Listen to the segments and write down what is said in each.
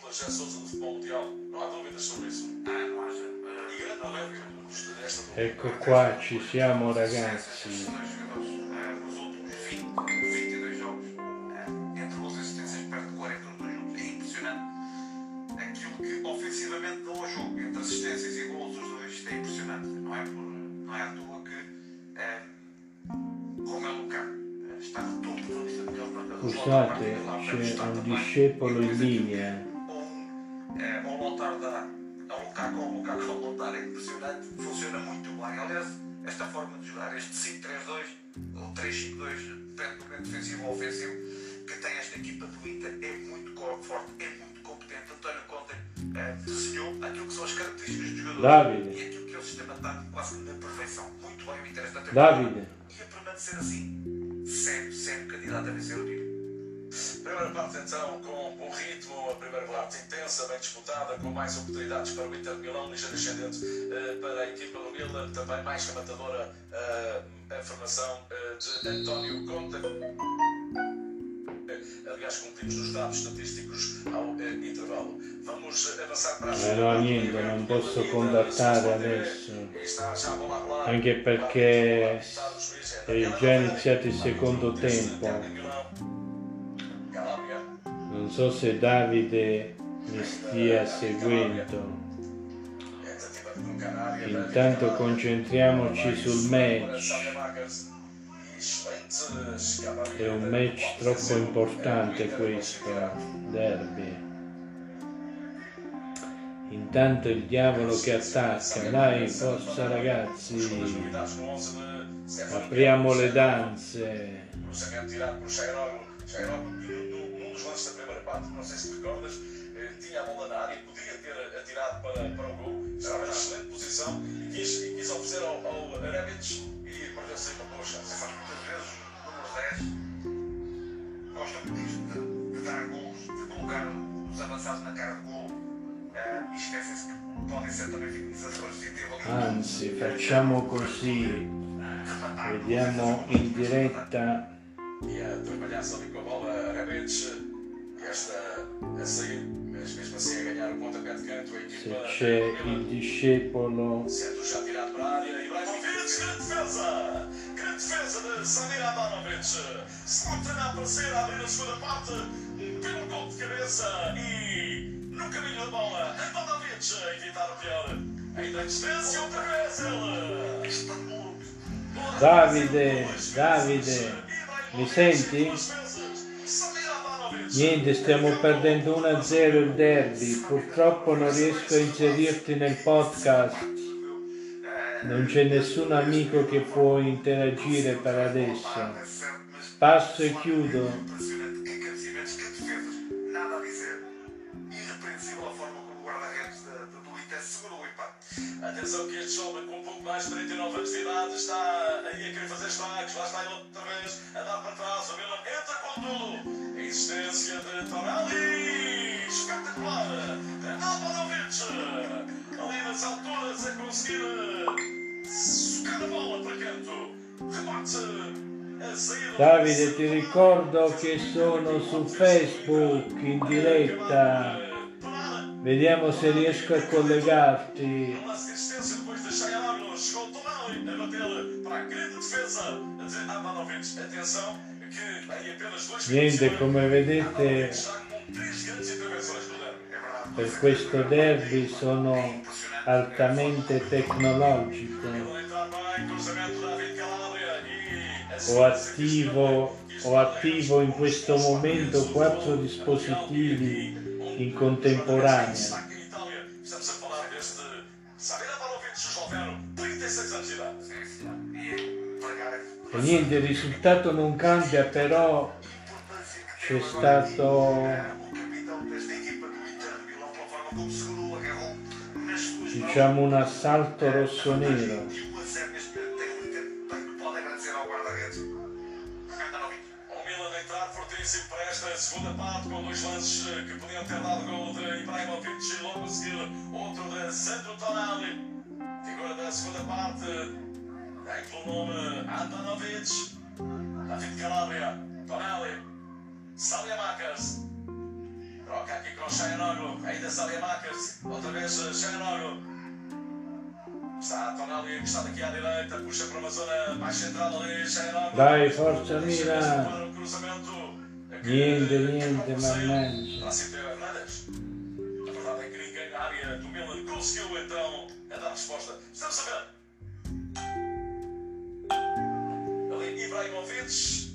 duplas já Sousa do futebol mundial. Não há dúvidas sobre isso. Ecco qua, ci siamo ragazzi. Dois jogadores nos últimos 20, 22 jogos, entre gols assistências, perto de 40 nos dois jogos. É impressionante aquilo que ofensivamente dão ao jogo, entre assistências gols, os dois, isto é impressionante. Não é, por, não é à toa que Romelu Lukaku está no topo da lista de melhores marcadores. Scusate, c'è un discepolo in Lautaro dá ao Lukaku, ao Lukaku ao Lautaro é impressionante, funciona muito bem. Aliás, esta forma de jogar, este 5-3-2 ou 3-5-2, depende do momento defensivo ou ofensivo, que tem esta equipa do Inter, é muito forte, é muito competente. António Conte eh, desenhou aquilo que são as características dos jogadores Davide. e aquilo que é o sistema tático quase que na perfeição. Muito bem o Inter esta temporada. Davide, E a permanecer assim, sempre, sempre candidato a vencer o título. Primeira parte então com bom ritmo, a primeira parte intensa, bem disputada, com mais oportunidades para o Inter de Milão, ligeiro ascendente eh, para a equipa do Milan, também mais rematadora eh, a formação eh, de António Conte. Aliás, cumprimos os dados estatísticos ao intervalo. Vamos avançar para a Però niente, non posso contattare adesso. Anche perché è già iniziato il secondo tempo. Non so se Davide mi stia seguendo. Intanto concentriamoci sul match. È un match troppo importante questo, derby. Intanto il diavolo che attacca, dai forza ragazzi, apriamo le danze. Dos lances da primeira parte, não sei se te recordas, eh, tinha a bola na área, podia ter atirado para, para o gol, estava em excelente posição e quis, e quis oferecer ao, ao Rebic e perdeu-se aí uma boa chance. Sabe, muitas vezes os números 10 gostam disto, de, de dar gols, de colocar os avançados na cara de gol. Eh, e esquecem-se que podem ser também finalizadores e ter ali. Anzi, facciamo così, vediamo in diretta. E a trabalhar-se ali com a bola Rebic e esta a sair, mas mesmo assim a ganhar o pontapé de canto, a se equipa. c'è il discepolo. Sendo já tirado para a área, Ibrahimovic, grande defesa! Grande defesa de Samir Adanovic. Scotten a aparecer, a abrir a segunda parte, pelo gol de cabeça e no caminho da bola, Adanovic a evitar o pior. Ainda em distância, outra vez ele. Istambul. Davide, Davide, mi senti? Niente, stiamo perdendo 1-0 il derby, purtroppo non riesco a inserirti nel podcast. Non c'è nessun amico che può interagire per adesso. Passo e chiudo. Atenção que este jovem com um pouco mais de 39 anos de idade está aí a querer fazer estragos. Lá está ele tudo. A existência de Tonali. Espetacular. Alvanovic. Ali nas alturas a conseguir socar a bola para canto. Remate. Davide, ti ricordo che sono su Facebook in diretta. Vediamo se riesco a collegarti. Para a grande defesa de Amanovic. Atenção que em apenas dois Niente, minutos, come vedete, per questo derby sono altamente tecnologico. Ho attivo, ho attivo in questo momento quattro dispositivi in contemporanea. E niente, il risultato non cambia, però c'è stato o capitão desta equipa Calabria. Tonelli. Saliamakers. Troca aqui com Chayanoglu. Ainda Saliamakers. Outra vez Chayanoglu. Está Tonelli encostado aqui à direita. Puxa para uma zona mais central ali. Chayanoglu. Dai, o cruzamento. Niente, niente, mannaggia. A verdade é que ninguém na área do Milan conseguiu então a dar resposta. Estamos a ver. Ali Ibrahimovic.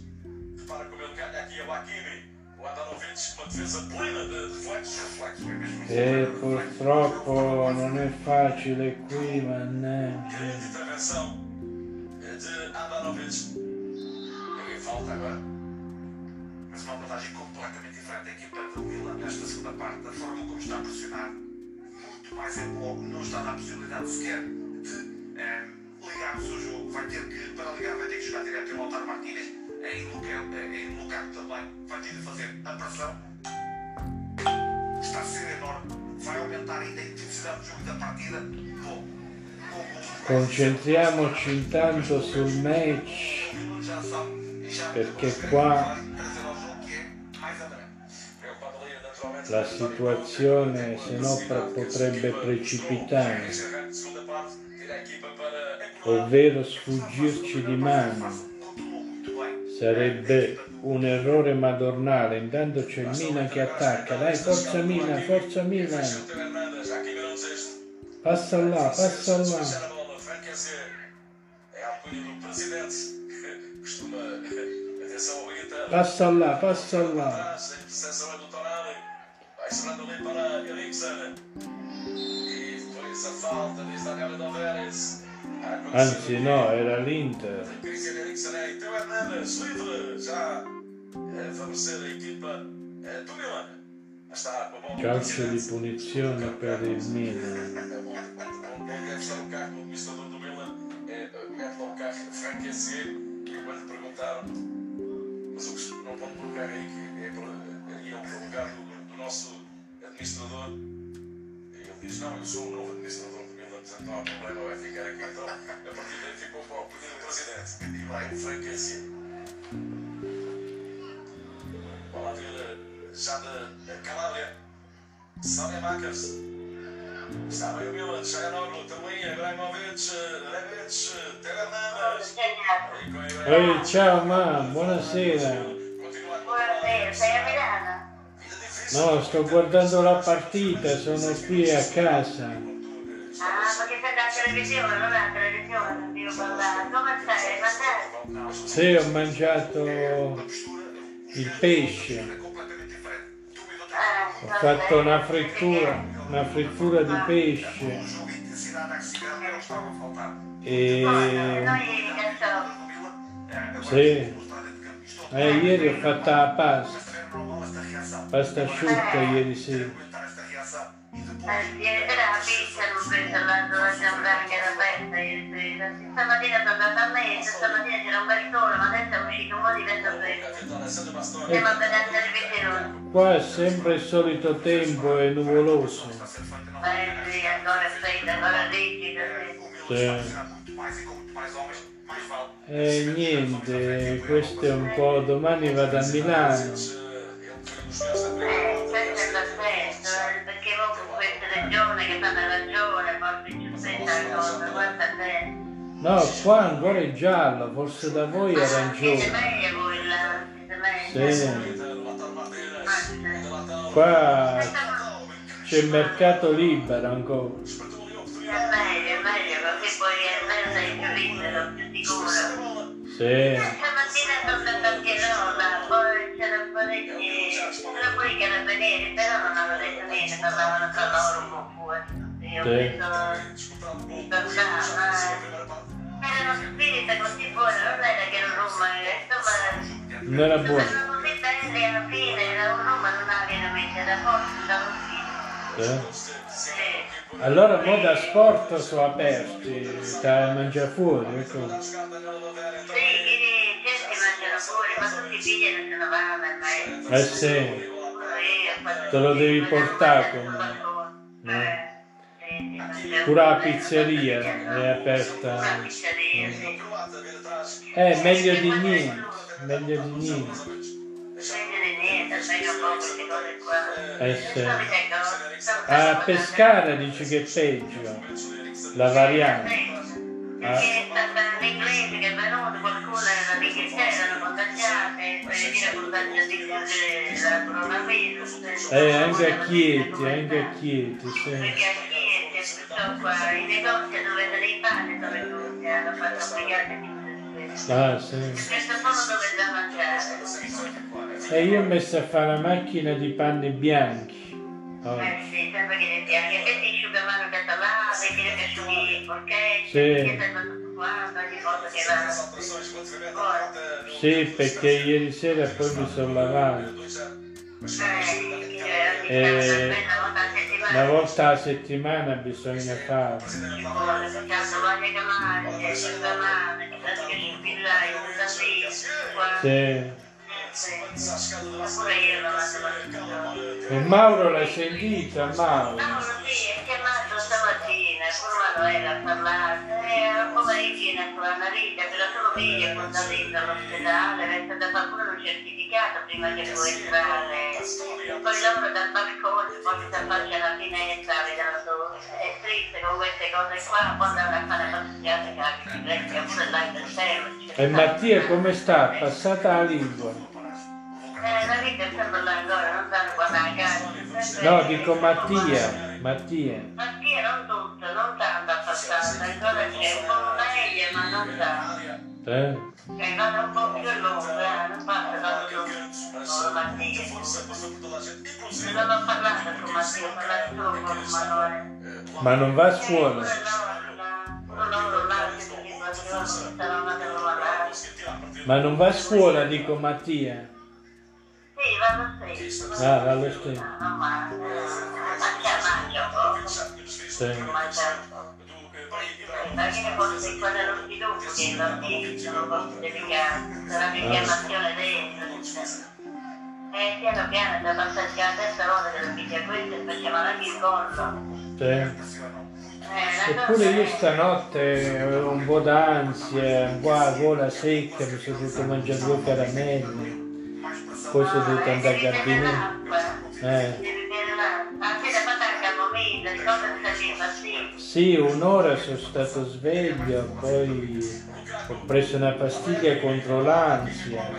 Ele ganha aqui a Bakimi. O Andanovic com uma defesa plena de reflexos. Reflexo é mesmo. E purtroppo non è facile qui, Grande mannaggia. intervenção de Andanovic. Ninguém falta agora. Mas uma abordagem completamente diferente da equipa do Milan nesta segunda parte, da forma como está a pressionar. Muito mais em bloco, não está na possibilidade sequer de eh, ligar o jogo. Vai ter que, para ligar, vai ter que jogar direto em Lautaro Martínez, em eh, em Lukaku também. Vai ter de fazer a pressão. Está a ser enorme. Vai aumentar ainda a intensidade do jogo da partida. Bom. Concentriamoci intanto sul match. Perché qua la situazione se no potrebbe precipitare, ovvero sfuggirci di mano. Sarebbe un errore madornale. Intanto c'è il Milan che attacca. Dai, forza Milan, forza Milan. 15 minutos este. Passa là, passa là. A a do. Passa là, passa là. A do. E depois a falta diz Daniel Doveres. Anzi no, era é Teo Hernandes, livre. Já a. Calcio di punizione per il Milan. O carro do administrador do Milan. Mete. E quando perguntaram, mas o que não colocar aí, que é aí é lugar do, nosso administrador. Ele diz: Não, eu sou o novo administrador do Milan, portanto não há problema, vai ficar aqui. Então, a partir daí ficou para o pedido do presidente. E vai SE. Bola vir já da Calabria. Sábia Makers. Está bem o Milan, Chayanoglu, também Ibrahimovic, Rebic, Ibrahimovic. Ehi, ciao mam, buonasera. Buonasera, sei a Milano? No, sto guardando la partita, sono qui a casa. Ah, televisione, non alla televisione, stai? Mangiato? Sì, ho mangiato il pesce, Eh, ho fatto una frittura, una frittura di pesce e Sì. eh, ieri ho fatto la pasta, pasta asciutta ieri sera. Aguentar ieri sera la pizza non preso da giocare che era aperta ieri sera. Stamattina sono andata a messa, stamattina c'era un bel sole, ma adesso è uscito un po' di vento bastone. Andiamo a vedere la. Qua è sempre il solito tempo, è nuvoloso. A. Eh sì, ancora freddo, ancora rigido, sì. A. E niente, questo è un po', domani vado a Milano. Eh, questo è perfetto, eh, perché voi con queste regioni che fanno ragione, poi più spesa cosa, guarda bene. No, qua ancora è giallo, forse da voi è Siete arancione. meglio voi là, siete meglio. Sì. Qua c'è il mercato libero ancora. È meglio, è meglio, così poi almeno sei più libero, più sicuro. Sì, Stamattina sono andata anche Roma, poi c'erano parecchi, c'era quelli che erano venire, però non hanno detto niente, parlavano tra loro un po' fuori. Io ho Sì. detto, Disputado o gol. Verdade, Já mas- venceu a primeira parte. erano spiriti così buoni, non era che era Roma, insomma... non era buono. Sono così belli alla fine, era un Roma non ha veramente da forza, da un fine. Sì. Allora mo da sport sono aperti, stai a mangiare fuori, ecco. Sì, Eh sì, Te lo devi portare con- Eh, sì, sì, mangiano Pure la pizzeria è aperta. Atrás. Eh, meglio di niente, meglio di niente. Meglio di niente, meglio un po' queste cose qua. Eh sì. Sto A Pescara dice che è peggio, la variante. Perché stata l'inglese che è venuto, qualcuno era l'Inghilterra, erano contagiate, per dire contagio di il coronavirus. Eh, anche a Chieti, anche a Chieti, sì. Perché a Chieti, qua, i negozi dove dei pane dove tutti hanno fatto tutte queste. Ah, sì. Questo solo dove da mangiare. E io ho messo a fare la macchina di panni bianchi. Oh, Eh sì, sempre che ti anche che ti asciugamano che ti asciughi i porchetti, Sì. che ti tutto quanto, di cose che vanno. Sì, perché ieri sera poi mi sono lavato. Eh, Eh, ogni una volta a settimana. Una volta alla settimana bisogna qua. Sì. E Mauro l'hai sentita, Mauro? No, sì, è chiamato stamattina, pure Manuela a parlare, eh, pomeriggio con la narice, per la sua figlia è contatita all'ospedale, è stata qualcuno un certificato prima che può entrare. Poi loro dal balcone, poi si affaccia alla finestra, vedono, è triste con queste cose qua, poi andano a fare passeggiate che anche si vecchia, pure là cielo. E Mattia come sta? Passata la lingua? Eh, la vita è sempre là ancora, non sanno guardare a casa. sempre- No, dico Mattia, Mattia. Mattia non tutto, non tanto ancora c'è un po' meglio ma non tanto. Eh? Cioè vado un po' più lungo, eh, non passa tanto con Mattia. Non ho parlato con Mattia, ho parlato solo con Manuele. Ma non va a Eh, scuola? a Ma non va a scuola, dico Mattia. Vanno stesso. Ah, va lo stesso. Non male, mangia, mangia poco. Sì. Mangia poco. Perché forse quello è lo sviluppo che i bambini sono delicati, la richiamazione dentro. E piano piano da passarci la testa rosa della figlia questa e facciamo anche il collo. Sì. Eh, Eppure io stanotte avevo un po' d'ansia, un po' la gola secca, mi sono dovuto mangiare due caramelle, poi sono dovuto andare al gabinetto. Eh. A sì. Un'ora sono stato sveglio, poi ho preso una pastiglia contro l'ansia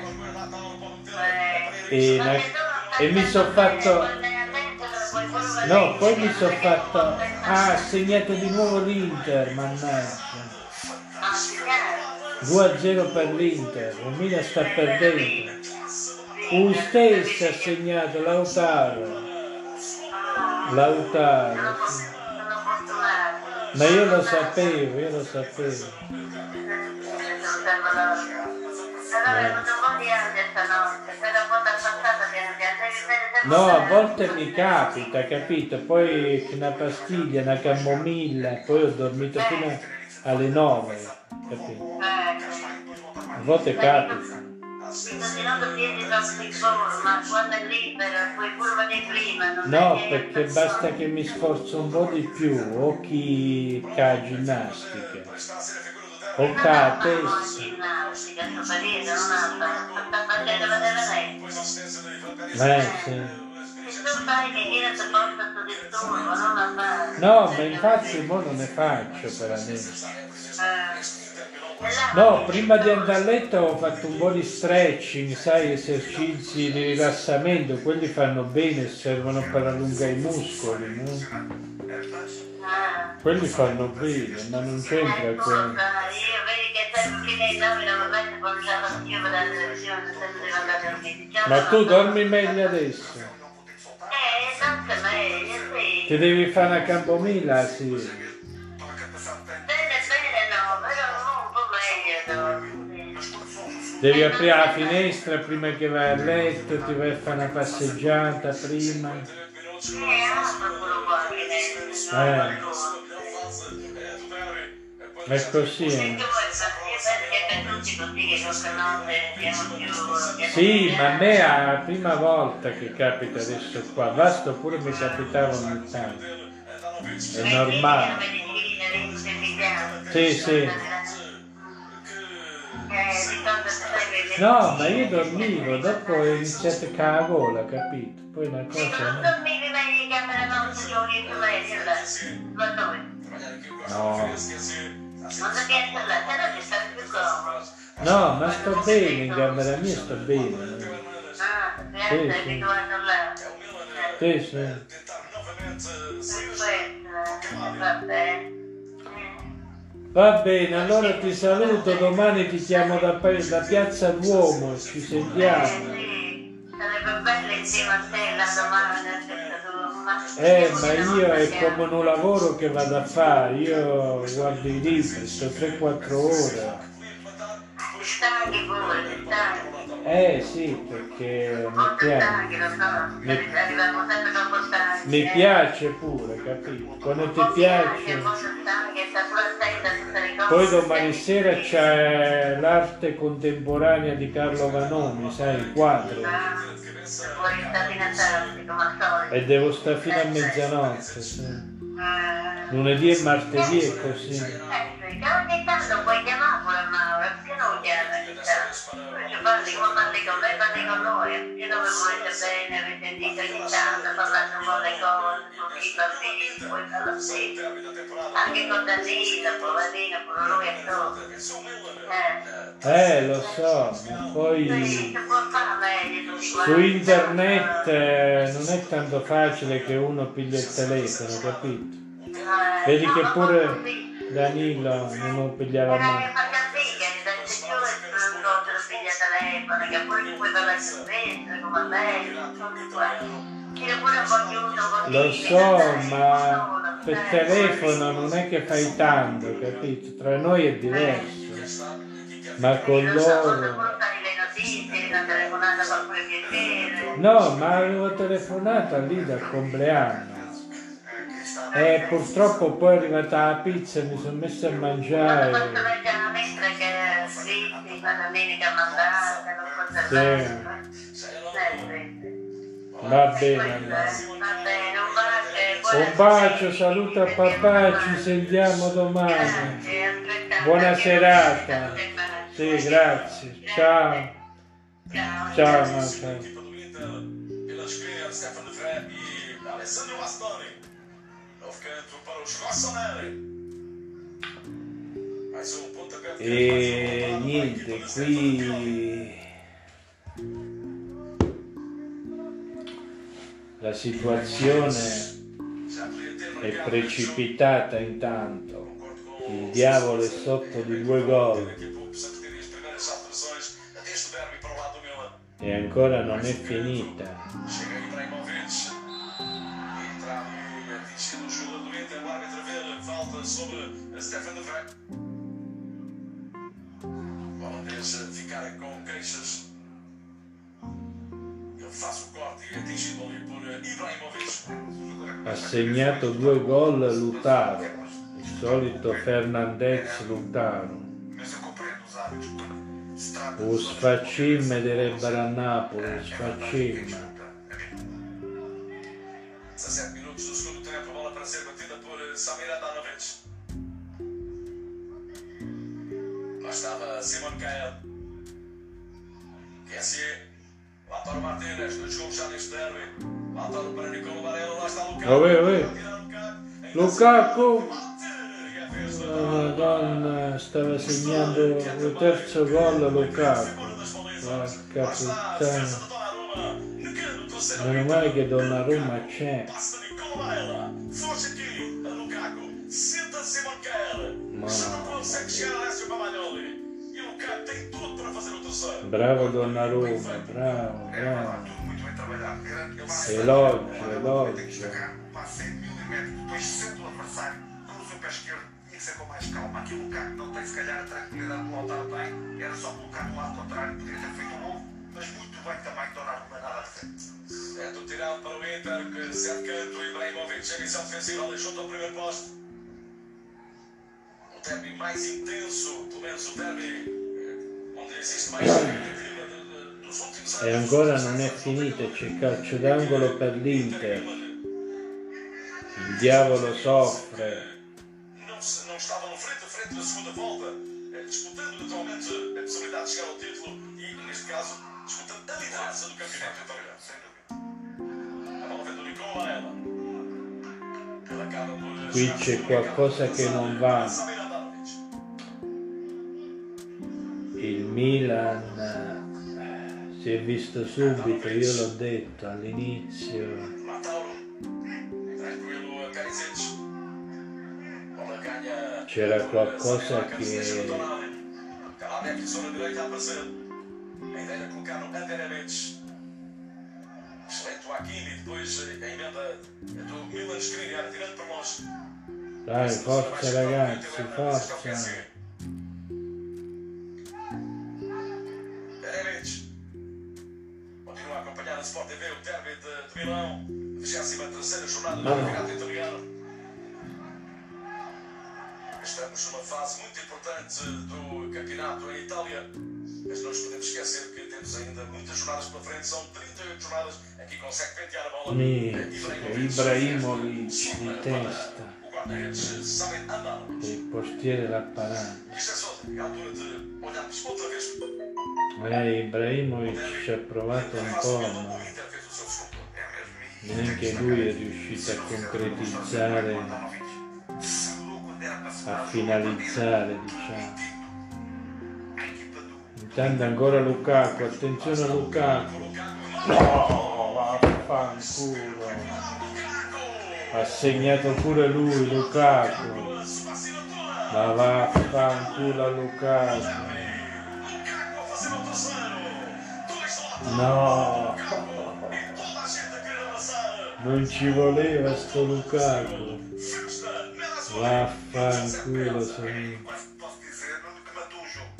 E la- e mi son fatto- No, poi mi sono fatto... Ah, ha segnato di nuovo l'Inter, mannaggia. 2-0 per l'Inter, il Milan sta perdendo. Stesso ha segnato Lautaro. Lautaro. sì. Ma io lo sapevo, io lo sapevo. No, a volte mi capita, capito? Poi una pastiglia, una camomilla, poi ho dormito fino alle 9, capito? A volte capita. Ti piedi in forma, quando è libero puoi pure venire prima. No, perché basta che mi sforzo un po' di più, o chi fa ginnastica, o la fatto testa. ginnastica, sto periodo, non ha fatto, sta facendo vedere lei. Eh, sì. Se tu sai che chi ti porta questo disturbo, non la fai. No, ma infatti mo non ne faccio per adesso. No, prima di andare a letto ho fatto un po' di stretching, sai, esercizi di rilassamento, quelli fanno bene, servono per allungare i muscoli, no? Quelli fanno bene, ma non c'entra quello. scusa, io vedi che sempre fino ai nove non metto con la io la televisione, sempre. Già Ma tu dormi meglio adesso? Eh, tanto è meglio, sì. Ti devi fare una camomilla, sì. Devi aprire la finestra prima che vai a letto, ti vai a fare una passeggiata prima. Eh. È così. Eh. Sì, ma a me è la prima volta che capita adesso qua. Vasto pure mi capitava ogni tanto. È normale. Sì, sì. No, ma io dormivo, dopo ho iniziato con la gola, capito? Poi una cosa... non dormivi meglio in camera nostra, io oriento meglio là. Ma. No. No ma sto bene, in camera mia sto bene. Ah. Sì, sì. Tentar novamente sair Aspetta, va bene. Va bene, allora ti saluto, domani ti chiamo da, da Piazza Duomo, ci sentiamo. sarebbe bello insieme a te la ma... Eh, ma io è come un lavoro che vado a fare, io guardo i libri, sto 3-4 ore. Stanchi pure, stanchi. Eh sì, perché mi piace. stanchi. Mi eh. piace pure, capito? Quando ti piace. Poi domani sera c'è l'arte contemporanea di Carlo Vanoni, sai, il quadro. Ah. E devo stare fino a mezzanotte, sì. Eh, Lunedì e martedì è così. Eh sì, che ogni tanto puoi chiamare pure Mauro, perché non lo chiami? Ci parli come parli con me, parli con lui, e dove volete bene, avete sentito ogni tanto, parlate un po' le cose, tutti i bambini, poi farlo stesso. Anche con Danilo, poverino, pure lui è solo. Eh, Eh, lo so, ma poi su internet eh, non è tanto facile che uno piglia il telefono, capito? Eh, Vedi che pure. Danilo non pigliava mai. che poi puoi parlare su Facebook, come po' Lo so, ma per eh. telefono non è che fai tanto, capito? Tra noi è diverso. Ma con loro... No, ma avevo telefonata lì dal compleanno. E purtroppo poi è arrivata la pizza e mi sono messo a mangiare. posso leggere la mentre che scritti, la domenica mandata, non Sì. Eh, sì. Va bene. Va allora. bene, un bacio. Un bacio, saluta a papà, ci sentiamo domani. Buona serata. Sì, grazie. Ciao. Ciao. Ciao, Marta. Stefano e Alessandro Bastoni. E niente, qui la situazione è precipitata intanto. Il diavolo è sotto di due gol Daqui a pouco precisamos ter as primeiras alterações deste derby para o lado do Milan. e ancora non è finita. Sobre Stefan de Vrij. O holandês ficar com queixas. Ele faz o corte e é atingido ali por Ibrahimovic. Ha segnato due gol Lutaro, il solito Fernandez Lutaro. O sfaccim direbbero a Napoli, É sfaccim. 17 minutos estava Simon Cael. Kenzie. Lá para o Martínez. Dois gols já neste derby. Lá para o para Nicolau Varela. Lá está o Lukaku. Oi, oi. Lukaku. Madonna, ah, eh, estava segnando o terceiro gol ah, a Lukaku. Porca puttana. Meno male che Donnarumma c'è. Já não consegue a. E o tem tudo para fazer. Bravo Donnarumma, bravo, É, bravo. tudo muito bem trabalhado. Grande passe. Elogio, Tem que elogio. destacar um passe em milímetros, depois sente o adversário, cruza o pé esquerdo, que ser com mais calma. Aqui o Lukaku não tem, se calhar, a tranquilidade que o Lautaro tem. Era só colocar no lado contrário, poderia ter feito um gol, mas muito bem também, Donnarumma, nada a. Certo tirado para o Inter, que canto, Ibrahimovic chega em ofensiva ali junto ao primeiro posto. Derby mais intenso, pelo menos o derby eh, onde existe mais. E ancora non è finita, c'è calcio d'angolo per l'Inter. Il diavolo soffre. Não, estavam no frente a frente da segunda volta, eh, disputando naturalmente a possibilidade de chegar ao título e, neste caso, disputa a liderança do campeonato italiano. Sem dúvida. A bola vem do Nicola Varela. Ele acaba por Qui c'è qualcosa che non va. Il Milan eh, si è visto subito, io l'ho detto all'inizio, c'era qualcosa che dai forza ragazzi, forza. 63 jornada do Campeonato Italiano. Estamos numa fase muito importante do campeonato em Itália, mas não nos podemos esquecer que temos ainda muitas jornadas pela frente. São 38 jornadas. Aqui consegue pentear a bola. Ibrahimovic de testa. O guarda-redes Samet Andal. E. Isto é só. É a altura de olharmos outra vez. Ibrahimovic já provado um pouco. Neanche lui è riuscito a concretizzare, a finalizzare, diciamo. Intanto ancora Lukaku, attenzione a Lukaku. No, vaffanculo. Ha segnato pure lui Lukaku. Ma vaffanculo a Lukaku. Lukaku non ci voleva sto Lukaku. Vaffanculo sono. quase posso dizer no que matou o jogo.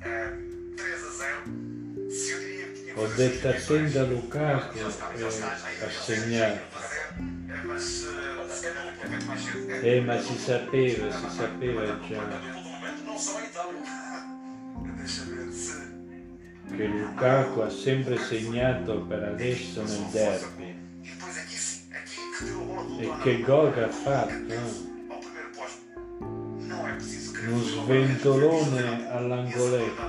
É, 3 a 0. Se eu diria que tinha Ho detto attento a Lukaku e ha segnato. Eh, ma si sapeva, si sapeva già che Lukaku ha sempre segnato per adesso nel derby. E che gol che ha fatto, eh? Uno sventolone all'angoletto.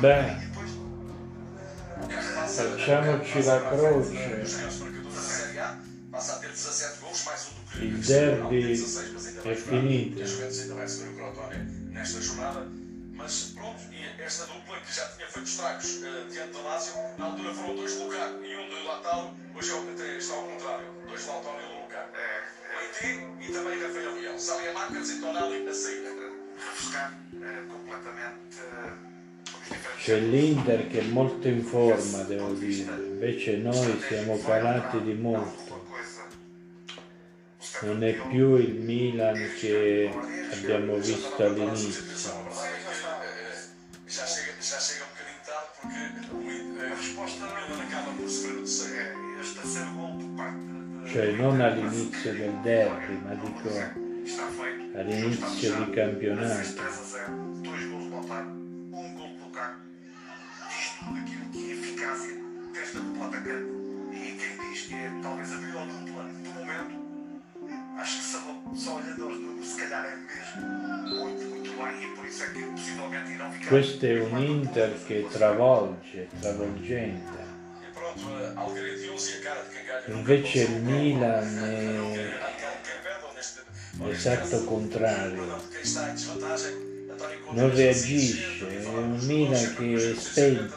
Depois. Facciamoci la croce. Os melhores marcadores da Série A passa a ter 17 gols, mais do que Il derby Ronaldo, tem 16, mas ainda è finito. E. Mas pronto, e esta dupla que já tinha feito estragos eh, diante do Lazio, na altura foram dois Lukaku e um de Lautaro, hoje é o que está ao contrário, dois de Lautaro e um de Lukaku. Leite e também Rafael Leão, Sália Marcas e Tonali a sair. refrescar eh, completamente eh, os diferentes. C'è l'Inter che è molto in forma, devo dire, invece noi siamo calati di molto. Non è più il Milan che abbiamo visto all'inizio. Cioè non all'inizio del derby, ma dico all'inizio di campionato. 3 a 0, dois gols de Lautaro, gol de Lukaku. Diz tudo aquilo que é a eficácia desta dupla atacante. Quem diz que é talvez a melhor dupla do momento, acho que só, só olhando aos números, se calhar é mesmo muito, muito bem. E por isso é que possivelmente irão ficar. Questo è un Inter che travolge, travolgente. Invece il Milan è l'esatto contrario. Non reagisce, è un Milan che è spento.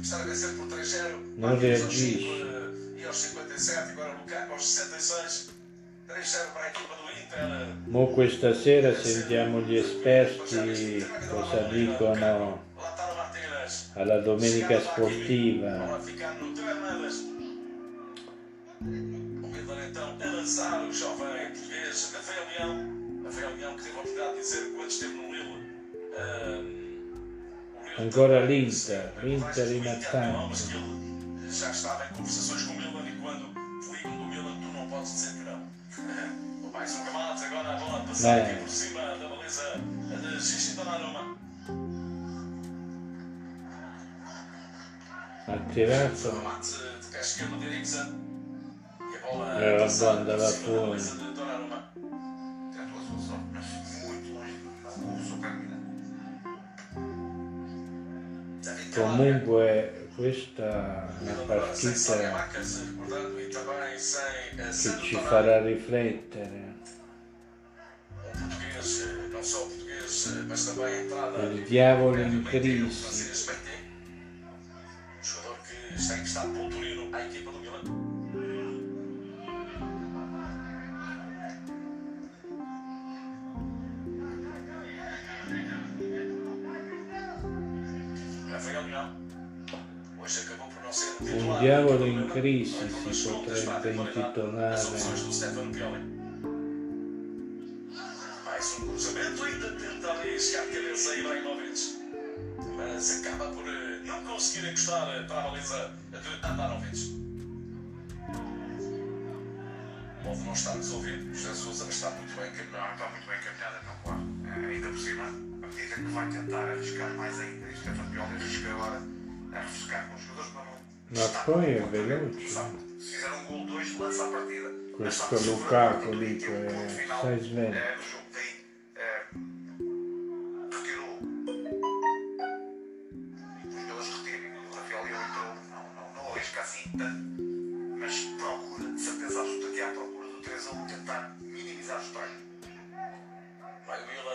Estar a vencer por 3-0. Non reagisce. Aos 57, agora Lukaku aos 66. 3-0 para a equipa do Inter. Mo questa sera sentiamo gli esperti cosa dicono. Alla domenica sportiva. Lançar o jovem português Rafael Leão. Rafael Leão que teve a oportunidade de dizer quando esteve no Lille. também l'Inter, Inter ele já estava em conversações com o Milan e quando fui com o Milan tu não podes dizer que não. Mais um camate, agora a bola passar É. aqui por cima da baliza de Gigi Donnarumma. Muito longe do Super Milan. David Calabria. Comunque questa è una partita eh, che ci farà riflettere. Um português, eh, não Isso aí está conduindo a equipe do Milan. Un diavolo in crisi si potrebbe intitolare. Mais um cruzamento ainda tenta arriscar a cabeça Ibrahimovic, mas acaba por eh, não conseguir encostar eh, para a baliza de Andanovic. Pode não estar resolvido. Jesus está muito bem Não, encaminhado. está muito bem encaminhada, não, claro. Eh, ainda por cima, à medida que vai tentar arriscar mais ainda, e Stefano Pioli arrisca agora a refrescar com os jogadores para não. Completamente veloce. usado. Se fizer um gol, dois, lança a partida. Questo segurar Lukaku dico, que é o eh, Mas procura, de certeza absoluta que é à procura do 3 a 1, tentar minimizar o estrago. Vai o Milan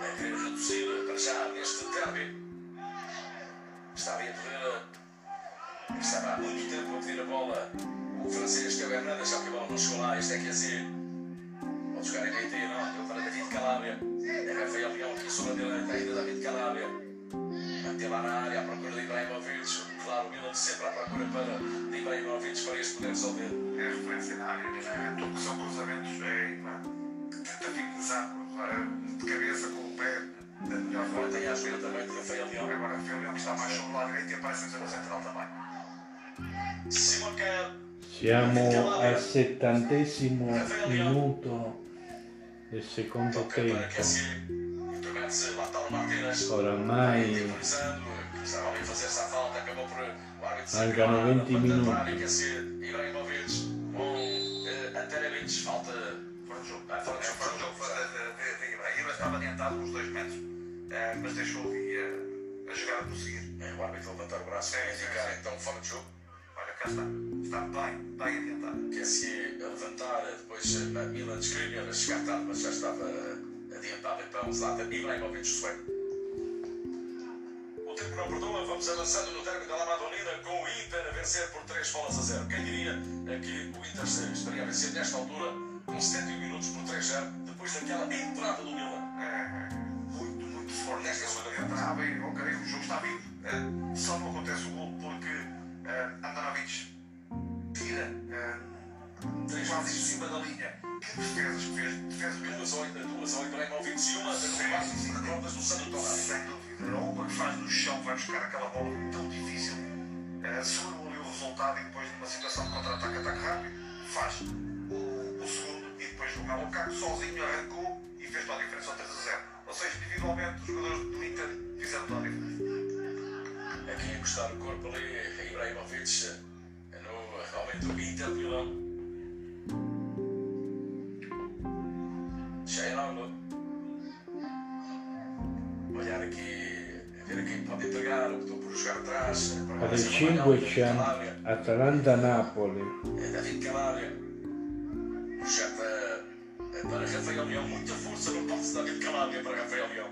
a querer reduzir para já neste derby. Está ali a pedir. Estava há muito tempo a pedir a bola. O francês Teo Hernandes, já que a bola não chegou lá. Este é que é assim. Pode jogar em Haiti, não. Deu para David Calabria. É Rafael Leão aqui sobre a direita. Ainda David Calabria. Mantém lá na área à procura de Ibrahimovic. Claro, o Milan sempre à procura para de Ibrahimovic para este poder resolver. É a referência na área, neste momento, tudo que são cruzamentos é pá, tenta finalizar, cruzar de cabeça com o pé da melhor Agora forma. tem a ajuda também de Rafael Leão. Agora, Rafael Leão que está mais sobre o lado direito e aparece zona central também. Simon Kjaer. Siamo al settantesimo minuto del secondo tempo. Oramai Temporizando. Estava ali a fazer essa falta. Acabou por o árbitro Mancano 20 minuti. Kessie. Ibrahimovic. Com eh, Anterevic. Falta. Fora de jogo. Ah, fora de É, jogo. fora de jogo de, estava adiantado uns dois metros, eh, mas deixou ali eh, a jogada prosseguir. É, o árbitro levantar o braço sim, indicar então fora de jogo. Olha, cá está. Está bem, bem adiantado. Kessie a levantar. Depois eh, a Milan Skriniar a chegar tarde, mas já estava adiantado. Então Zlatan Ibrahimovic sueco. O tempo não perdoa, vamos avançando no derby da La Madonina com o Inter a vencer por 3 bolas a 0. Quem diria eh, que o Inter estaria a vencer nesta altura com 71 minutos por 3-0 depois daquela entrada do Milan? É, muito, muito forte nesta segunda entrada e ok, o jogo está vivo. É, só não acontece o gol porque é, Andanovic tira é, quase em cima da linha. Que defesas que fez, defesas mesmo Duas ao, Ibrahimovic e uma 5 rondas do Sandro Tonali. sem dúvida. Vai buscar aquela bola tão difícil. É, segurou ali o resultado e depois de uma situação de contra-ataque, ataque rápido, faz o, o segundo e depois o Melocaco sozinho arrancou e fez toda a diferença ao 3 a 0. Ou seja, individualmente os jogadores do Inter fizeram toda a diferença. Aqui a encostar o corpo ali, Ibrahimovic eh, no realmente o Inter Milão. Cheirango. Para Rafael Leão.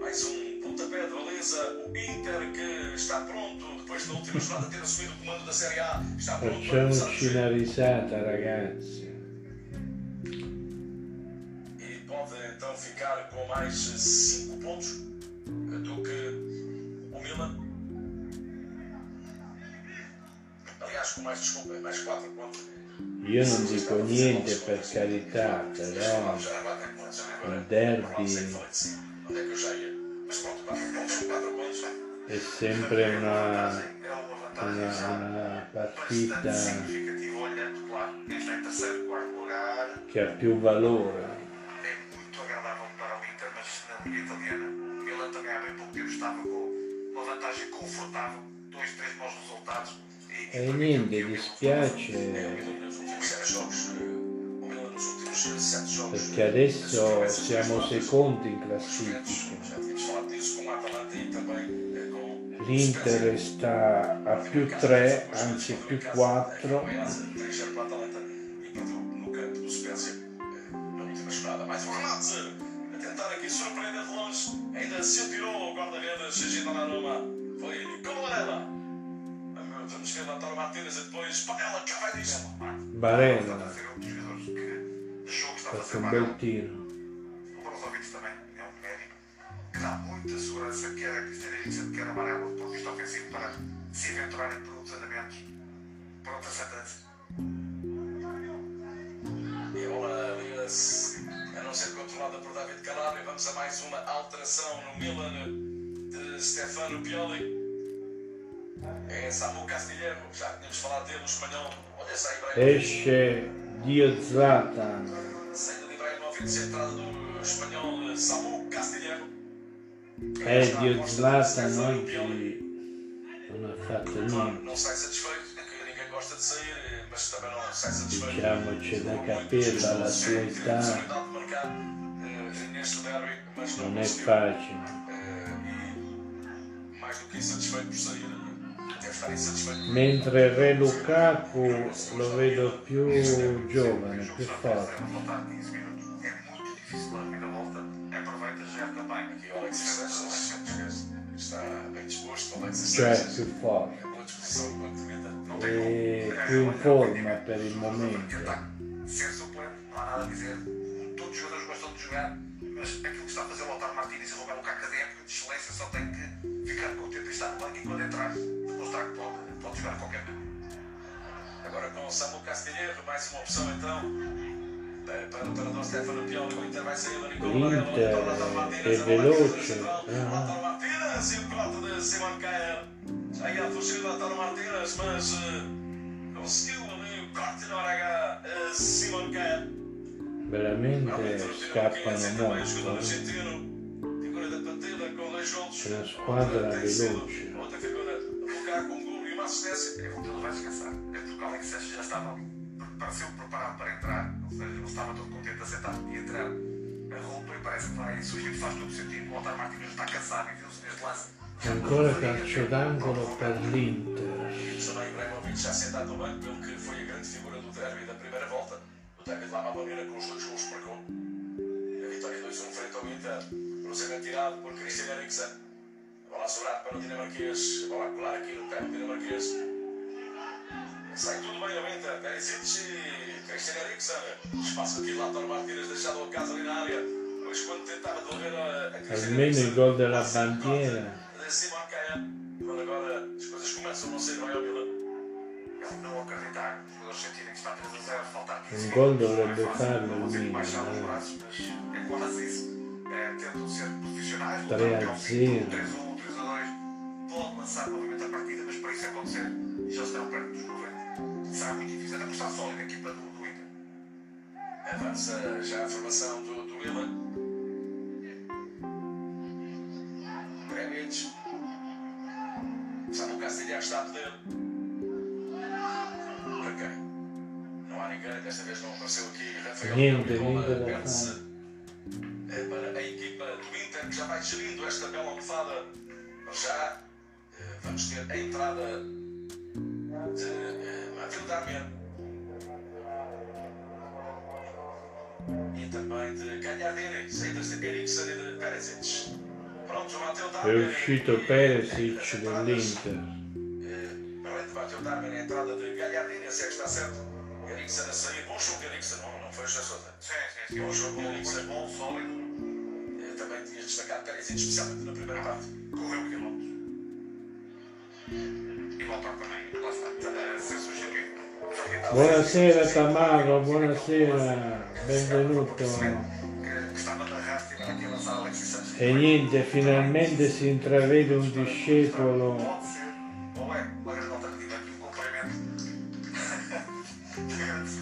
Mais um pontapé de baliza. O Inter que está pronto, depois da última jornada ter assumido o comando da Série A, está pronto para começar a ragazzi. E pode então ficar com mais 5 pontos do que o Milan. Aliás, com mais desculpa, mais 4 pontos. Io non dico niente per carità, però un derby è sempre una, una, una partita che ha più valore. Também há bem pouco tempo estava com uma vantagem confortável, dois, três maus resultados. E niente, dispiace Milan nos últimos eh, sete jogos. perché adesso siamo secondi in classifica. e eh, L'Inter sta a più 3, anzi più 4. Se atirou o guarda-redes Gigi Donnarumma. Foi Nicola Varela. Vamos ver Lautaro Martínez e depois Panela Cavadis. Barella a ser um dos jogadores que achou que estava a ha ser fatto un amarelo. bel tiro. O Brozovic também é um médico que dá muita segurança, quer a Cristiano Eriksen, quer a Amarelo, do ponto de vista ofensivo, para se aventurarem por outros andamentos, para outras andanças. E a bola liga-se não ser controlada por David Calabria. Vamos a mais uma alteração no Milan de Stefano Pioli. É Samu Castilheiro, já tínhamos falado dele, o espanhol. Olha essa Ibrahimovic. Esce Dio Zlatan. Saída de Ibrahimovic, entrada do espanhol Samu Castilheiro. Eh, Dio Zlatan oggi non ha fatto Claro, niente. não sai satisfeito, que ninguém gosta de sair, Diciamoci da capella alla sua età non è facile. Mentre il Re Lukaku lo vedo più giovane, più forte. Para voltar 15 minutos. É muito difícil a primeira volta. Aproveita já também. Aqui o Alexis Sanchez está bem disposto, o Alexis Cioè più forte é e como. più in forma per il momento. Ser suplente, não há nada a dizer. Todos os jogadores gostam de jogar, mas aquilo que está a fazer o Lautaro Martínez e o Romelu Lukaku de de excelência só tem que ficar contente de estar no banco e quando entrar, demonstrar que pode, pode jogar qualquer momento. Agora com o Samu Castilheiro, mais uma opção então. O Inter e é veloce ah. Aí a fugida está no Martínez, mas eh, conseguiu ali o corte na hora H a Simon Veramente escapa no é mundo. Una squadra veloce. Outra figura, uma é o ele vai descansar. É porque o Alex Sérgio já estava ali pareceu preparado para entrar, ou seja, ele estava todo contente de aceitar e entrar. A roupa e parece que vai surgir, faz todo sentido. O Lautaro Martínez está cansado e viu-se neste lance. Ancora calcio d'angolo per l'Inter. Ibrahimovic já sentado no banco, pelo que foi a grande figura do derby da primeira volta. O David Lama Bandeira com os dois gols marcou. A vitória 2-1 frente ao Inter. Cruzamento tirado por Christian Eriksen. A bola a sobrar para o dinamarquês. A bola a colar aqui no campo dinamarquês. Sai tudo bem ao Inter. Perisic e Christian Eriksen. Espaço aqui, Lautaro Martínez deixado ao caso ali na área. Pois quando tentava devolver a, a Christian Almeno Eriksen, gol della passa em corte bandiera. de Simon Kjaer. Quando agora as coisas começam a não ser bem ao Milan. Ele não acreditar, os jogadores sentirem que está 3 a 0, faltar 15 Un minutos. gol é fácil, farlo não consigo baixar os eh. braços, mas é quase isso. É, tentam ser profissionais, 3 a lutar até ao fim, 0. 3 a 1, 3 a 2. Pode lançar novamente a partida, mas para isso acontecer, já estão perto dos 90. Será muito difícil, até está sólida a equipa do, do Inter. Avança já a formação do, do Milan. Bremic. Samu Castilhar está a poder. Para quem? Não há ninguém, desta vez não apareceu aqui Rafael Niente, Nicola niente da perde-se, eh, para a equipa do Inter que já vai gerindo esta bela almofada. Já eh, vamos ter a entrada de ajudar mesmo. E também de Calhadeirense, ainda Zagaricos, ainda Peresic. Pronto, Mateus Darmin. É o Chito Peresic do Inter. Para além de Mateus Darwin, a entrada de Calhadeirense é que está certo. Eriksen a sair, bom jogo Eriksen, não, não foi Jassota. Sim, sim, sim. Bom jogo Eriksen, bom, sólido. É, também tinha destacado Peresic, especialmente na primeira parte. Correu o quilómetro. Buonasera Tamaro, buonasera, benvenuto. E niente, finalmente si intravede un discepolo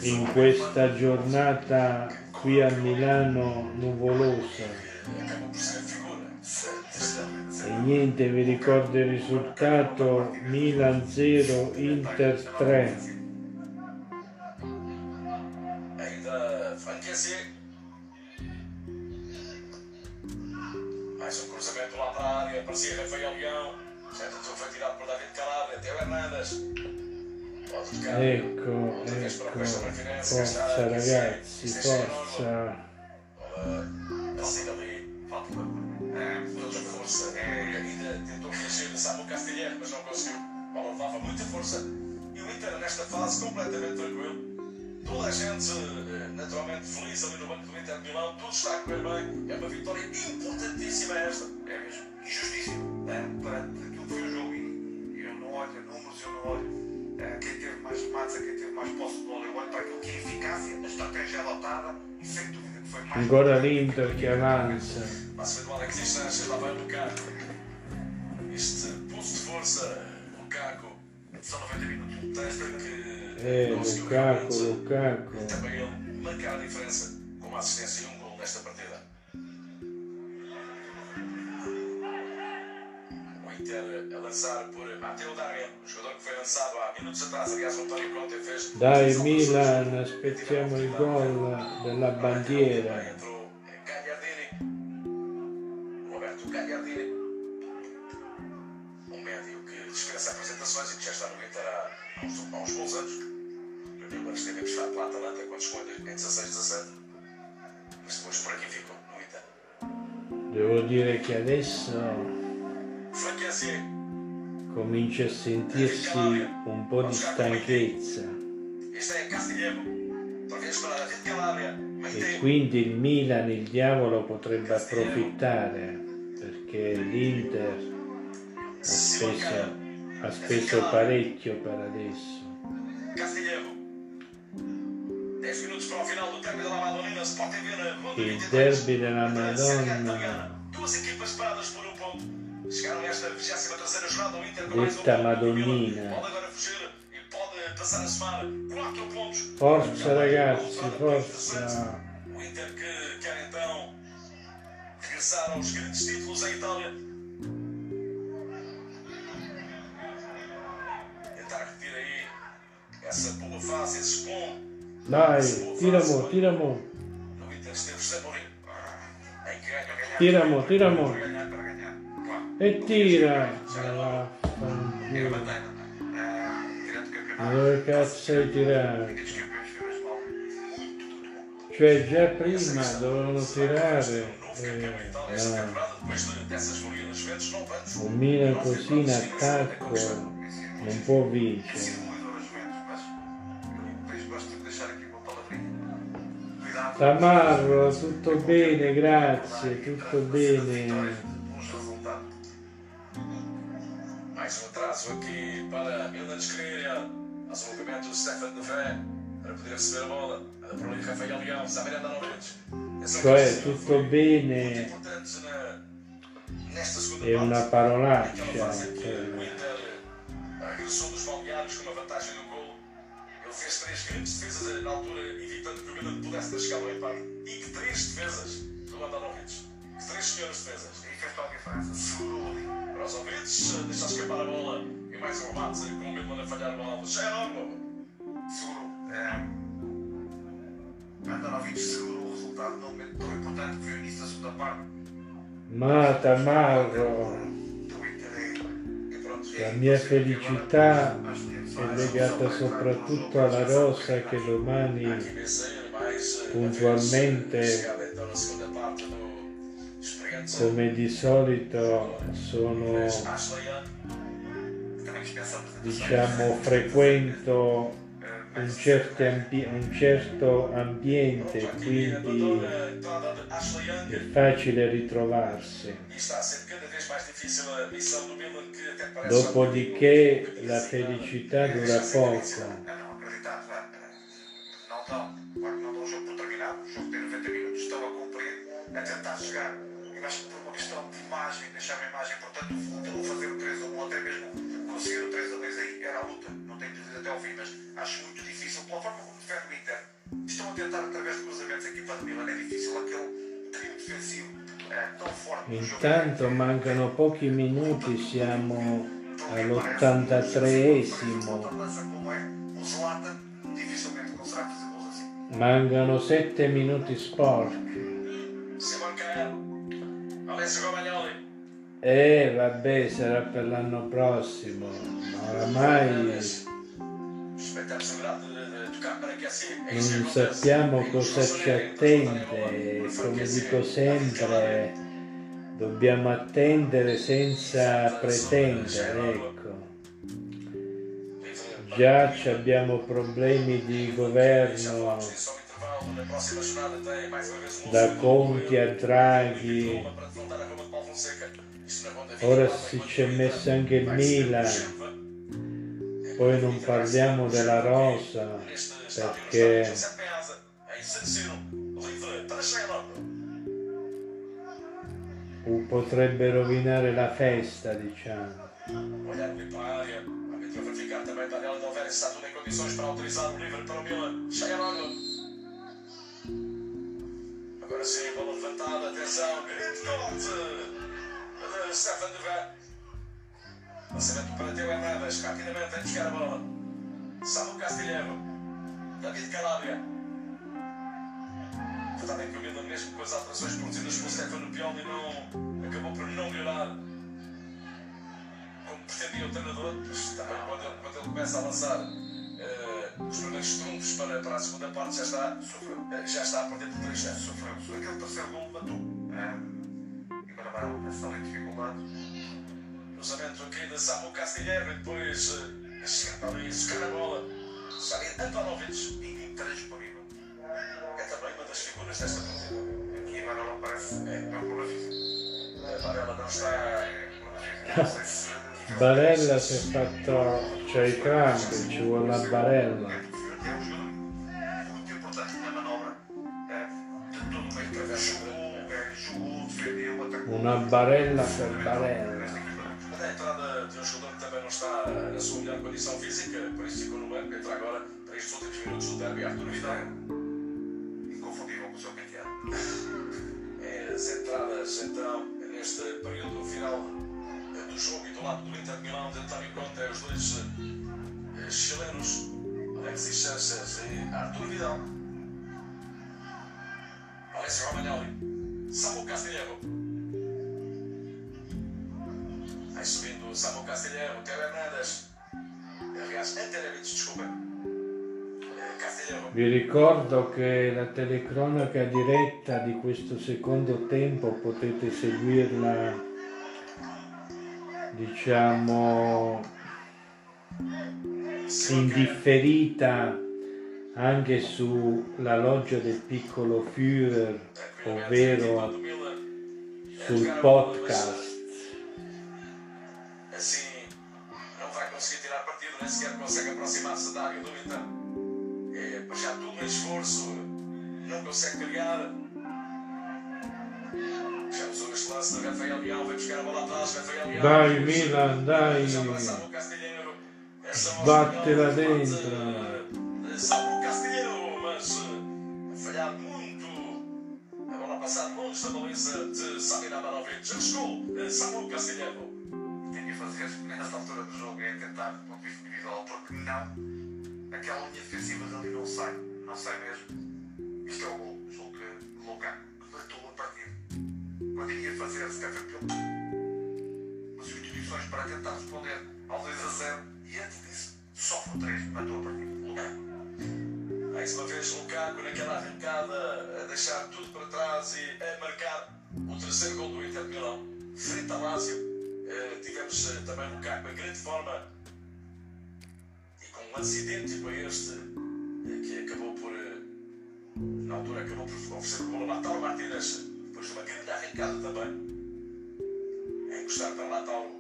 in questa giornata qui a Milano nuvolosa niente, vi ricordo il risultato Milan 0, Inter 3. Ainda Franquezier. Mais um cruzamento lá para a área. Parecia Rafael Leão. Certo, foi tirado por David Calabria. Teo Hernandes. Pode tocar. Ecco, ecco, forza ragazzi, forza. Feliz ali no banco do Inter de Milão. Tudo está a correr bem. É uma vitória importantíssima esta. é mesmo injustíssimo é, perante aquilo que foi o jogo. E eu não olho números, eu não olho é, quem teve mais remates, quem teve mais posse de bola. Eu olho para aquilo que é eficácia, a estratégia adotada e sem dúvida que foi mais. Ancora l'Inter che avanza. Passa do Alexis Sanchez, lá vai o Lukaku. Este pulso de força, Lukaku, São 90 minutos. testa que Eh, conseguiu Lukaku, Lukaku. também ele marcar a diferença com uma assistência e um gol nesta partida. O Inter a lançar por Matteo Darmian, o jogador que foi lançado há minutos atrás. Aliás, o António Conte fez. Dai Milan, aspettiamo il gol della bandiera. Entrou Gagliardini. Roberto Gagliardini. Um médio que dispensa apresentações e que já está no Inter há uns, há uns bons anos. Em 16, 17. Mas depois por aqui ficou, no Inter. Devo dire che adesso comincia a sentirsi un po' di stanchezza. e quindi il Milan, il diavolo potrebbe approfittare perché l'Inter ha speso, ha speso parecchio per adesso. Castilheiro. 10 minutos para o final do derby da Madonina. Sport TV na Ronda Il 22. derby della Da Série A Madonna. Duas equipas paradas por um ponto. Chegaram esta 23 jornada o Inter com mais um. Madonnina. Pode agora fugir e pode passar a somar 4 pontos. Forza ragazzi, Outside forza! O Inter que quer então regressar aos grandes títulos em Itália. Tentar repetir aí essa boa fase, esse bom. Dai, tira mo, tira mo, No Inter esteve José Mourinho. Em que ganha, ganha. tira mo, tira mo. Para ganhar, para ganhar. Claro. E tira! Ah, Ma dove cazzo hai tirato? Cioè già prima dovevano tirare eh, Itália esta no. temporada, depois de- dessas glorias Juventus, 9 anos. un Milan così in attacco non può vincere. Tamarro, tutto bene, grazie, tutto bene. Mais um atraso aqui para Milan Skriniar. Faz o movimento do Stefan de Fé para poder receber a bola. Para ali Rafael Leão. Esse é um Cioè tutto bene è una parte. parolaccia. Aquela fase em que o cioè. Inter eh, regressou dos balneários com uma vantagem no gol. Ele fez três grandes defesas eh, na altura, evitando que o Milan pudesse ter chegado ao empate. E que três defesas do Andanovic. Que três senhoras defesas. E fez toda a diferença. Segurou ali. Brozovic eh, deixa escapar a bola e mais um remate com o Milman a falhar o. Já é enorme. Segurou. É... Andanovic segurou o resultado num momento tão importante que foi o início da segunda parte. Ma Tamarro, la mia felicità è legata soprattutto alla rosa che domani Puntualmente. come di solito sono diciamo frequento un certo, ambi- un certo ambiente quindi è facile ritrovarsi E dopodiché la felicità dura poco É não acreditar, já. Não estão. Claro que não dão o jogo por terminado. O jogo tem 90 minutos, estão a tentar chegar. Que por uma questão de imagem, deixar uma imagem importante, o fazer o 3 a 1 ou até mesmo conseguir o 3 a 2 aí era a luta. Não tenho dúvida até ao fim, mas acho muito difícil. Pela forma como defende o Inter, estão a tentar através de cruzamentos a equipa do Milan. É difícil aquele trio defensivo eh, tão forte. Intanto mancano pochi minuti, siamo all'83esimo. Lança como é, o Zlatan dificilmente consegue fazer gols assim. Mancano sette minuti sporchi. Simon Kjaer. Alessio Romagnoli. E vabbè, sarà per l'anno prossimo. Ma oramai non sappiamo E cosa ci attende. Come dico sempre, dobbiamo attendere senza pretendere, ecco. Già abbiamo problemi di governo da Conti a Draghi, ora si ci è messo anche il Milan, poi non parliamo della Rosa perché potrebbe rovinare la festa, diciamo. Agora sim, bola levantada, atenção, grande de Ver. Lançamento para Teo Hernandes, rapidamente a buscar a bola. Samu Castilheiro, David Calabria. A verdade é que o Milan, mesmo com as alterações produzidas pelo Stefano Pioli, não, acabou por não melhorar como pretendia o treinador, mas também quando ele, quando ele começa a lançar eh, os primeiros trunfos para, para a segunda parte, já está, eh, já está a perder por 3 0 Sofreu. Aquele terceiro gol matou. Ah, e uma pressão em dificuldade. Cruzamento aqui de Samu Castilheiro e depois eh, chegando ali, buscar a bola. Xavier Antonovic Intransponível. é também uma das figuras desta partida. Aqui agora não parece. É um problema físico. A Varela não está. É físico. Não sei se. Barella si è fatto, c'è i crampi, ci vuole la barella. Una barella per barella. A entrada de um jogador que também não está na sua melhor condição física, por isso ficou no banco, entra agora para estes últimos minutos do derby Arthur Vidal. Inconfundível com o seu penteado. É, as entradas então neste período final do jogo e do lado do Inter de Milão de António Conte, os dois eh, chilenos, Alexis Sanchez e Arthur Vidal. Alessio Romagnoli, Samu Castilheiro. Castilheiro, Teo Hernandes. Aliás, Anterevic, desculpa. Eh, Castilheiro. Vi ricordo che la telecronaca diretta di questo secondo tempo potete seguirla, diciamo, indifferita anche sulla loggia del piccolo Führer, ovvero sul podcast. Assim, não vai conseguir tirar partido, nem sequer consegue aproximar-se da área do Inter. É, para já tudo em esforço, não consegue criar. Vejamos o lance de Rafael Leão, vai buscar a bola atrás, Rafael Leão. Dai Milan, dai, de forte dentro. de Samu Castilheiro, mas eh, a falhar muito. A bola a passar longe da baliza de Samir Abanovic. Já chegou eh, Samu Castilheiro. Fazer nesta altura do jogo é tentar do ponto de individual, porque não, aquela linha defensiva dali não sai, não sai mesmo. Isto é o gol, julgo que Lukaku que matou a partida. Quando ia fazer Stephen Peel, as substituições para tentar responder ao 2 a 0 e antes disso, sofre o 3, matou a partida. Lukaku. Mais uma vez Lukaku naquela arrancada a deixar tudo para trás e a marcar o terceiro gol do Inter de Milão frente ao Lazio. Eh, tivemos eh, também Lukaku em grande forma e com um lance idêntico a este eh, que acabou por na altura acabou por oferecer o gol a Lautaro Martínez depois de uma grande arrancada também a encostar para Lautaro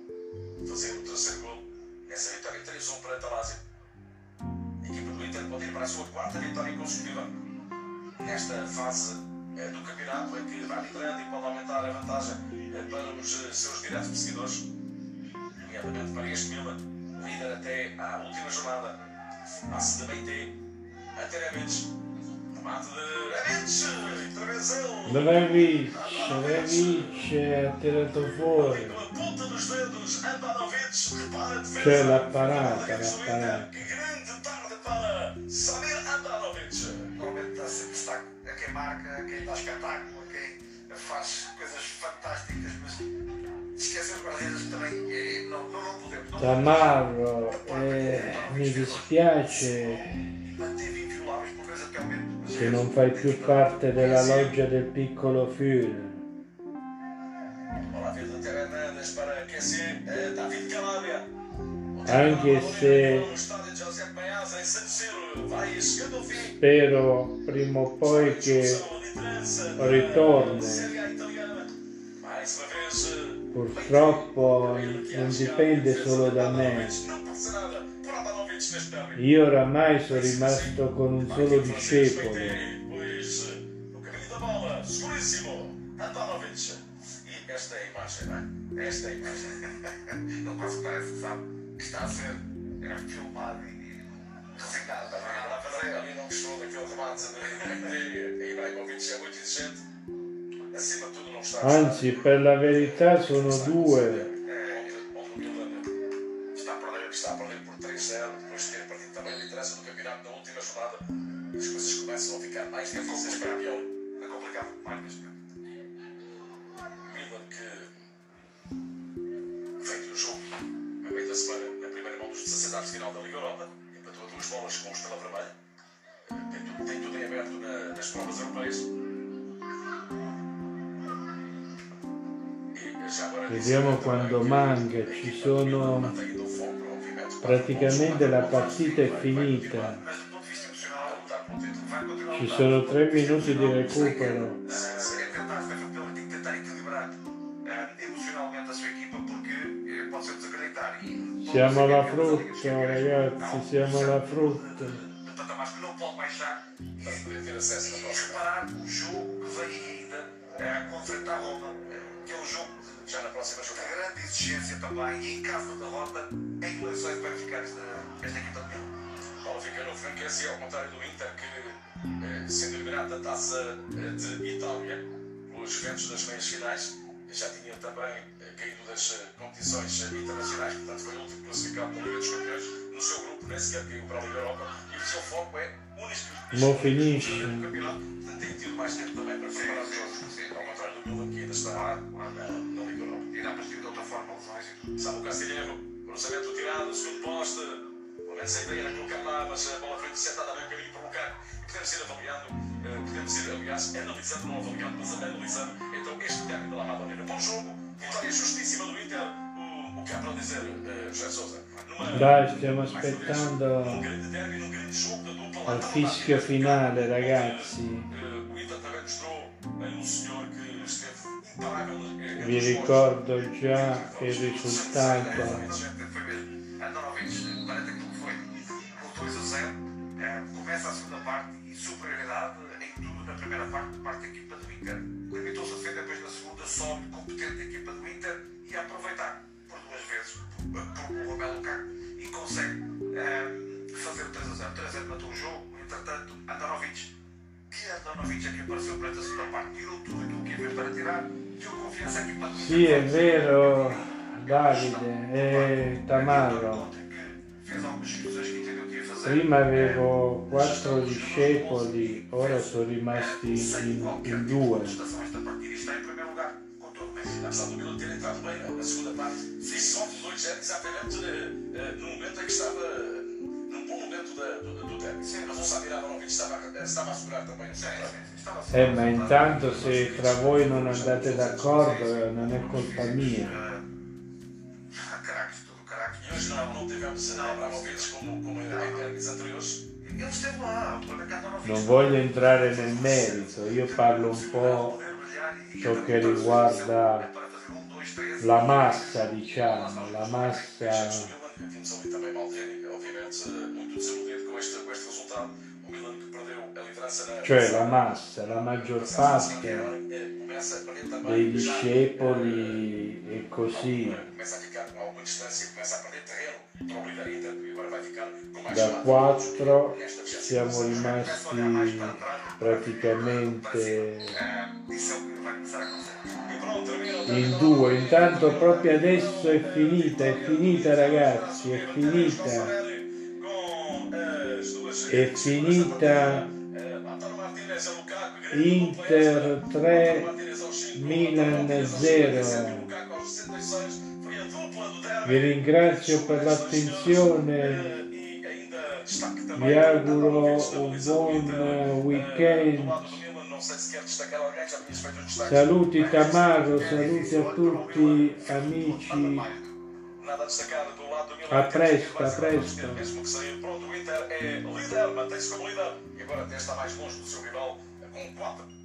fazer o terceiro gol nessa vitória 3-1 perante a Lazio. A equipa do Inter pode ir para a sua quarta vitória consecutiva nesta fase do campeonato, em que vai liderando e pode aumentar a vantagem eh, para os eh, seus diretos perseguidores, nomeadamente para este Milan, líder até à última jornada. Passe de BT até Rebic. Remate de Rebic, intervenção. Ha tirato fuori. Com a ponta dos dedos, Andanovic repara a defesa. Cioè l'ha parata, Defesa l'ha do Inter. parata. Que grande tarde para Samir quem dá espetáculo, a quem faz coisas fantásticas, mas esquecer os guarda-redes também não, não, não podemos. Não Tamarro, eh, mi dispiace vezes che non fai più parte della loggia del piccolo Führer. Eh. Anche se- Spero prima o poi che ritorno. Eh, purtroppo non dipende solo da me. Não. Io oramai sono rimasto con un solo discepolo. Esta é a imagem, não é? Esta é a imagem. Ele quase parece que sabe está a ser era filmado e resignado. Não há nada a fazer. Ali não gostou daquele remate de de Ibrahimovic, é muito exigente. Acima de tudo, não está. Anzi, per la verità sono due. O Está a perder. está a perder por 3-0, depois de ter perdido também a liderança do campeonato na última jornada. As coisas começam a ficar mais difíceis para o campeão. É complicado mais neste momento. Milan que veio do jogo a meio da semana, na primeira mão dos 16 anos de final da Liga Europa, bolas com Estrela Vermelha. Tem tudo, tem tudo em aberto na- nas provas europeias. Vediamo quando manca, ci sono- Praticamente la partita è finita. Ci sono tre minuti di recupero. E ser campeão da frutta, ragazzi, siamo alla certo frutta. De patamares que não pode baixar e Para poder ter acesso e próxima. preparar o jogo que vem ainda contra a Roma, que é um jogo Já na próxima jornada. grande exigência também e em caso de derrota, em eleições vai ficar esta, esta equipa de Milan. Paulo fica no Franquense, ao contrário do Inter, que sendo eliminado da taça de Itália, os Juventus das meias finais, já tinha também caído das eh, competições eh, internacionais, portanto foi o último classificado da Liga dos Campeões, no seu grupo nem sequer caiu para a Liga Europa, e o seu foco é único Mo finisce. no campeonato, portanto tem tido mais tempo também para preparar os jogos, ao contrário do Milan, que ainda está lá na, na Liga Europa. E dá para seguir de outra forma lesões e tudo. Sabe o Castilheiro, cruzamento tirado, segundo poste. Pelo menos a ideia era colocar lá, mas a bola foi interceptada bem o caminho para colocar. Podemos ir avaliando, eh, podemos ir, aliás, analisando, não avaliando, mas analisando então este término da La Madonina. Bom jogo, Olha, justíssima do Inter, o, o que há para dizer, eh, José Sousa? Dai, stiamo aspettando la fischio finale, ragazzi. Vi ricordo já o eh, eh, risultato. Começa a segunda parte e superioridade em tudo na primeira parte, parte da equipe Inter. Limitou-se a defender depois na segunda, sólido, competente a equipa do Inter e a aproveitar por duas vezes por, o Romelu Lukaku e consegue eh, fazer o 3 a 0. 3 a 0 matou o jogo, entretanto, Andanovic que Andanovic é que apareceu para a segunda parte, tirou tudo aquilo que havia para tirar, deu confiança à equipa do Inter. Sì, è vero, Davide, è Tamaro. Fez Prima avevo quattro discepoli, ora sono rimasti in, in due. contestação, esta partida está em primeiro lugar, com todo o mérito. Apesar do Milan ter entrado bem na segunda parte, só de 2 0 exatamente eh, eh, eh, Eh, ma intanto se tra voi non andate d'accordo non è colpa mia. Eh, como, como esteve lá, o Non voglio entrare nel merito, io parlo un po' ciò che riguarda la massa, diciamo, la massa Vimos ali também Maldini, obviamente, eh, muito desiludido com este, com este resultado. Cioè la massa, la maggior parte dei discepoli così. E mais Da quattro siamo rimasti praticamente il 2. Intanto proprio adesso è finita, è finita ragazzi, è finita. È finita Inter 3, Milan 0. Vi ringrazio per l'attenzione, vi auguro un buon weekend. Saluti Tamaro, saluti a tutti amici. A presto, a presto. Mesmo que saia pronto, o Inter é líder, mantém-se como líder e agora até está mais longe do seu rival com 4